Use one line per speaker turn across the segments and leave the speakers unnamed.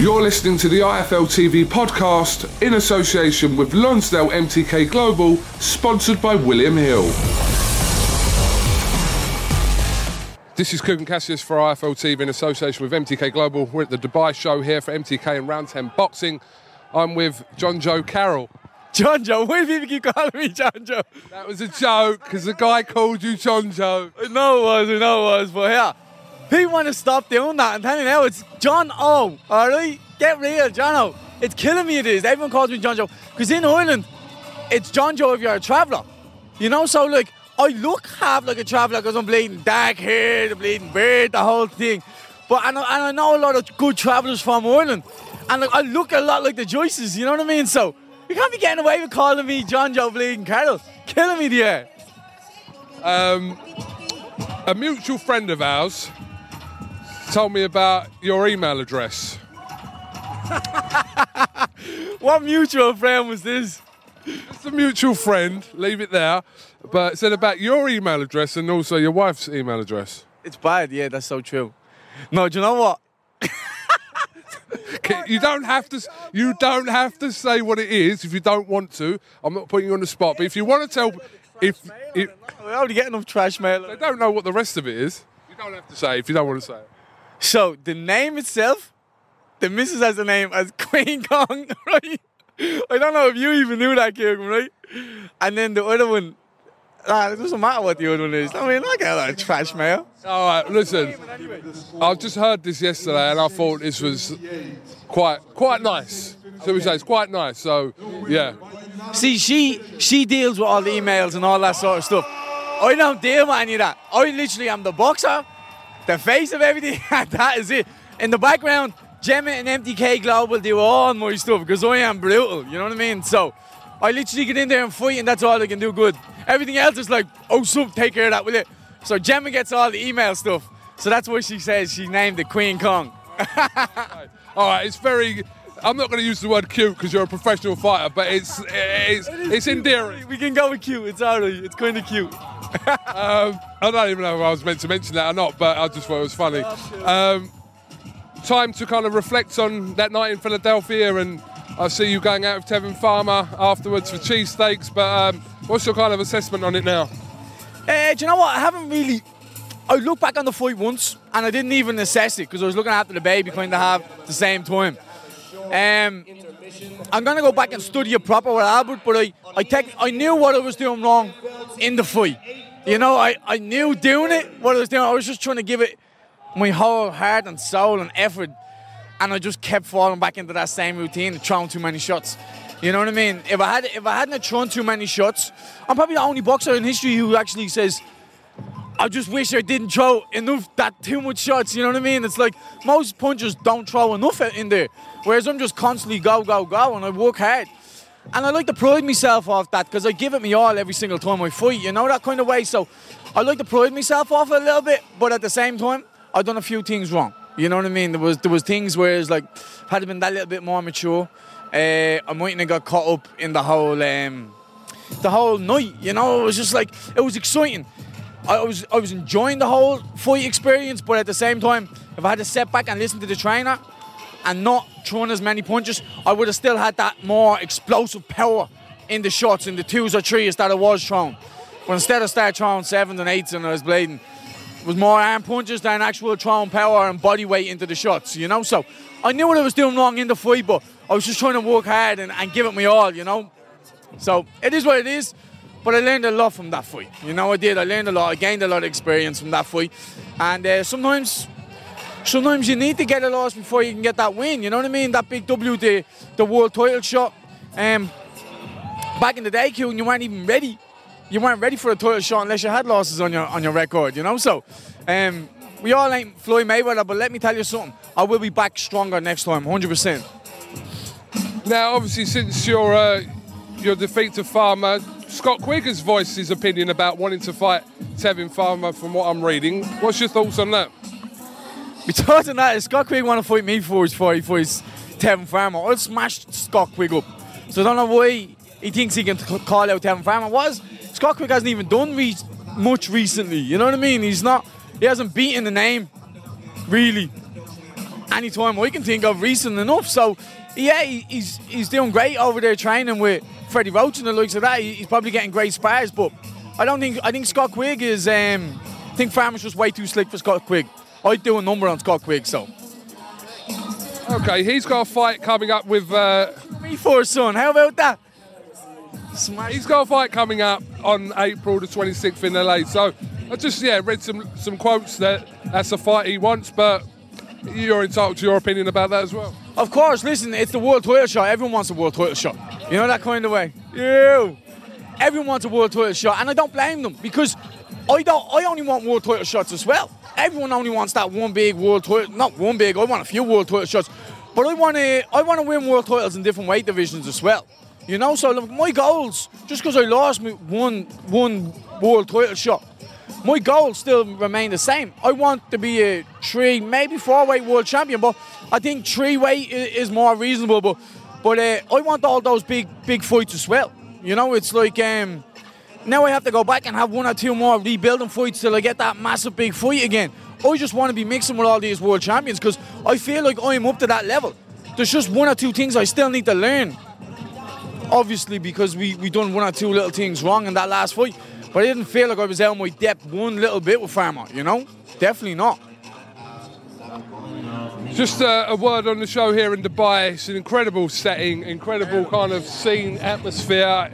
You're listening to the IFL TV podcast in association with Lonsdale MTK Global, sponsored by William Hill. This is Kugan Cassius for IFL TV in association with MTK Global. We're at the Dubai show here for MTK and Round 10 Boxing. I'm with John Joe Carroll.
John Joe, why do you keep calling me John Joe?
That was a joke because the guy called you John Joe.
Know it was, know it was, but yeah. People want to stop doing that. I'm telling you now, it's Jono. All right, get real, Jono. It's killing me. It is. Everyone calls me John Joe because in Ireland, it's John Joe if you're a traveller. You know, so like I look half like a traveller because I'm bleeding dark hair, the bleeding beard, the whole thing. But and I, and I know a lot of good travellers from Ireland, and like, I look a lot like the Joyces. You know what I mean? So you can't be getting away with calling me John Joe Bleeding Carroll. Killing me there.
Um, a mutual friend of ours told me about your email address.
What mutual friend was this?
It's a mutual friend, leave it there. But it said about your email address and also your wife's email address.
It's bad, yeah, that's so true. No, do you know what?
You don't have to. You don't have to say what it is if you don't want to. I'm not putting you on the spot. But if you want to tell, if, if
We're already getting enough trash mail.
they don't know what the rest of it is, you don't have to say if you don't want to say it.
So the name itself, the missus has the name as Queen Kong, right? I don't know if you even knew that, Kieran, right? And then the other one, ah, it doesn't matter what the other one is. I mean, I get a lot of trash mail.
All right, listen. I just heard this yesterday, and I thought this was quite quite nice. So we say it's quite nice. So yeah,
See, she she deals with all the emails and all that sort of stuff. I don't deal with any of that. I literally am the boxer, the face of everything. that is it. In the background, Gemma and MTK Global do all my stuff because I am brutal. You know what I mean? So I literally get in there and fight, and that's all I can do good. Everything else is like, oh, some take care of that with it. So Gemma gets all the email stuff. So that's why she says she named it Queen Kong.
all right. It's very. I'm not going to use the word cute because you're a professional fighter, but it's it's it's endearing.
We can go with cute. It's alright. It's kind of cute.
Um, I don't even know if I was meant to mention that or not, but I just thought it was funny. Um, time to kind of reflect on that night in Philadelphia, and I see you going out with Tevin Farmer afterwards for cheesesteaks. But um, what's your kind of assessment on it now?
Uh, do you know what? I haven't really. I looked back on the fight once and I didn't even assess it because I was looking after the baby kind of have the same time. Um, I'm gonna go back and study it proper with Albert, but I, I, take, I knew what I was doing wrong in the fight. You know, I, I knew doing it, what I was doing. I was just trying to give it my whole heart and soul and effort, and I just kept falling back into that same routine, throwing too many shots. You know what I mean? If I had if I hadn't thrown too many shots, I'm probably the only boxer in history who actually says, I just wish I didn't throw enough that too much shots. You know what I mean? It's like most punchers don't throw enough in there, whereas I'm just constantly go go go and I work hard. And I like to pride myself off that because I give it me all every single time I fight. You know that kind of way. So I like to pride myself off a little bit, but at the same time, I've done a few things wrong. You know what I mean? There was there was things where it's like had I been that little bit more mature, uh, I mightn't have got caught up in the whole um, the whole night. You know, it was just like it was exciting. I was I was enjoying the whole fight experience, but at the same time, if I had to step back and listen to the trainer and not throwing as many punches, I would have still had that more explosive power in the shots, in the twos or threes that I was throwing. But instead of start throwing sevens and eights and I was bleeding, it was more arm punches than actual throwing power and body weight into the shots, you know? So I knew what I was doing wrong in the fight, but I was just trying to work hard and, and give it my all, you know? So it is what it is. But I learned a lot from that fight. You know, I did. I learned a lot. I gained a lot of experience from that fight. And uh, sometimes, sometimes you need to get a loss before you can get that win. You know what I mean? That big W, the, the world title shot. Um, back in the day, Q, you weren't even ready. You weren't ready for a title shot unless you had losses on your on your record. You know, so um, we all ain't Floyd Mayweather. But let me tell you something. I will be back stronger next time, hundred percent.
Now, obviously, since your uh, your defeat to Farmer, Scott Quigg has voiced his opinion about wanting to fight Tevin Farmer. From what I'm reading, what's your thoughts on that?
Because of that, Scott Quigg want to fight me for his fight for his Tevin Farmer. I'll smash Scott Quigg up. So I don't know why he thinks he can call out Tevin Farmer. Was Scott Quigg hasn't even done re- much recently. You know what I mean? He's not. He hasn't beaten the name really any anytime I can think of recent enough. So yeah, he's he's doing great over there training with Freddie Roach and the likes of that. He's probably getting great spares. but I don't think I think Scott Quigg is. Um, I think Farmer's just way too slick for Scott Quigg. I'd do a number on Scott Quigg, so.
Okay, he's got a fight coming up with. Uh,
Me for a son. How about that?
Smash. He's got a fight coming up on April the 26th in LA. So I just yeah read some some quotes that that's a fight he wants, but you're entitled to your opinion about that as well.
Of course, listen, it's the world title shot. Everyone wants a world title shot. You know that kind of way. You. Everyone wants a world title shot, and I don't blame them because I don't. I only want world title shots as well. Everyone only wants that one big world title. Not one big. I want a few world title shots, but I want to. I want to win world titles in different weight divisions as well. You know, so look, my goals. Just because I lost one one world title shot my goals still remain the same. I want to be a three, maybe four weight world champion, but I think three weight is more reasonable. But but uh, I want all those big big fights as well. You know, it's like um, now I have to go back and have one or two more rebuilding fights till I get that massive big fight again. I just want to be mixing with all these world champions because I feel like I'm up to that level. There's just one or two things I still need to learn. Obviously, because we we done one or two little things wrong in that last fight. But I didn't feel like I was out my depth one little bit with Farmer, you know? Definitely not.
Just a, a, word on the show here in Dubai. It's an incredible setting, incredible kind of scene, atmosphere.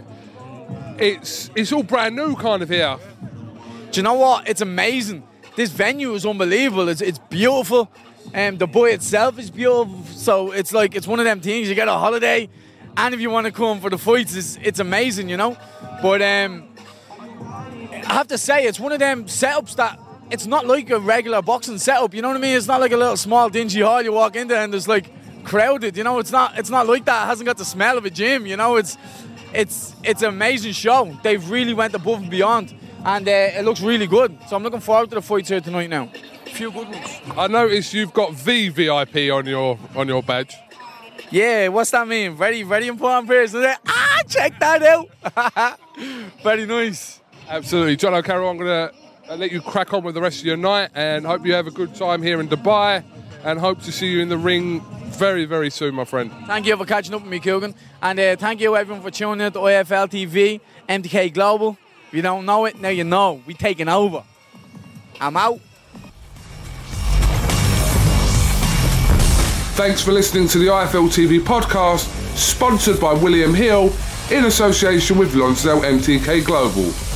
It's it's all brand new kind of here.
Do you know what? It's amazing. This venue is unbelievable. It's it's beautiful. And the boy itself is beautiful. So it's like it's one of them things. You get a holiday, and if you want to come for the fights, it's, it's amazing, you know. But um, I have to say, it's one of them setups that it's not like a regular boxing setup. You know what I mean? It's not like a little small dingy hall you walk into and there's like crowded. You know, it's not. It's not like that. It hasn't got the smell of a gym. You know, it's it's it's an amazing show. They've really went above and beyond, and uh, it looks really good. So I'm looking forward to the fights here tonight. Now, a few good ones.
I noticed you've got VVIP on your on your badge.
Yeah, what's that mean? Very very important person. Ah, check that out. very nice.
Absolutely. Jono Carroll, I'm going to let you crack on with the rest of your night and hope you have a good time here in Dubai and hope to see you in the ring very, very soon, my friend.
Thank you for catching up with me, Kugan. And uh, thank you, everyone, for tuning in to IFL TV, MTK Global. If you don't know it, now you know. We're taking over. I'm out.
Thanks for listening to the IFL TV podcast, sponsored by William Hill in association with Lonsdale MTK Global.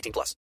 18 plus.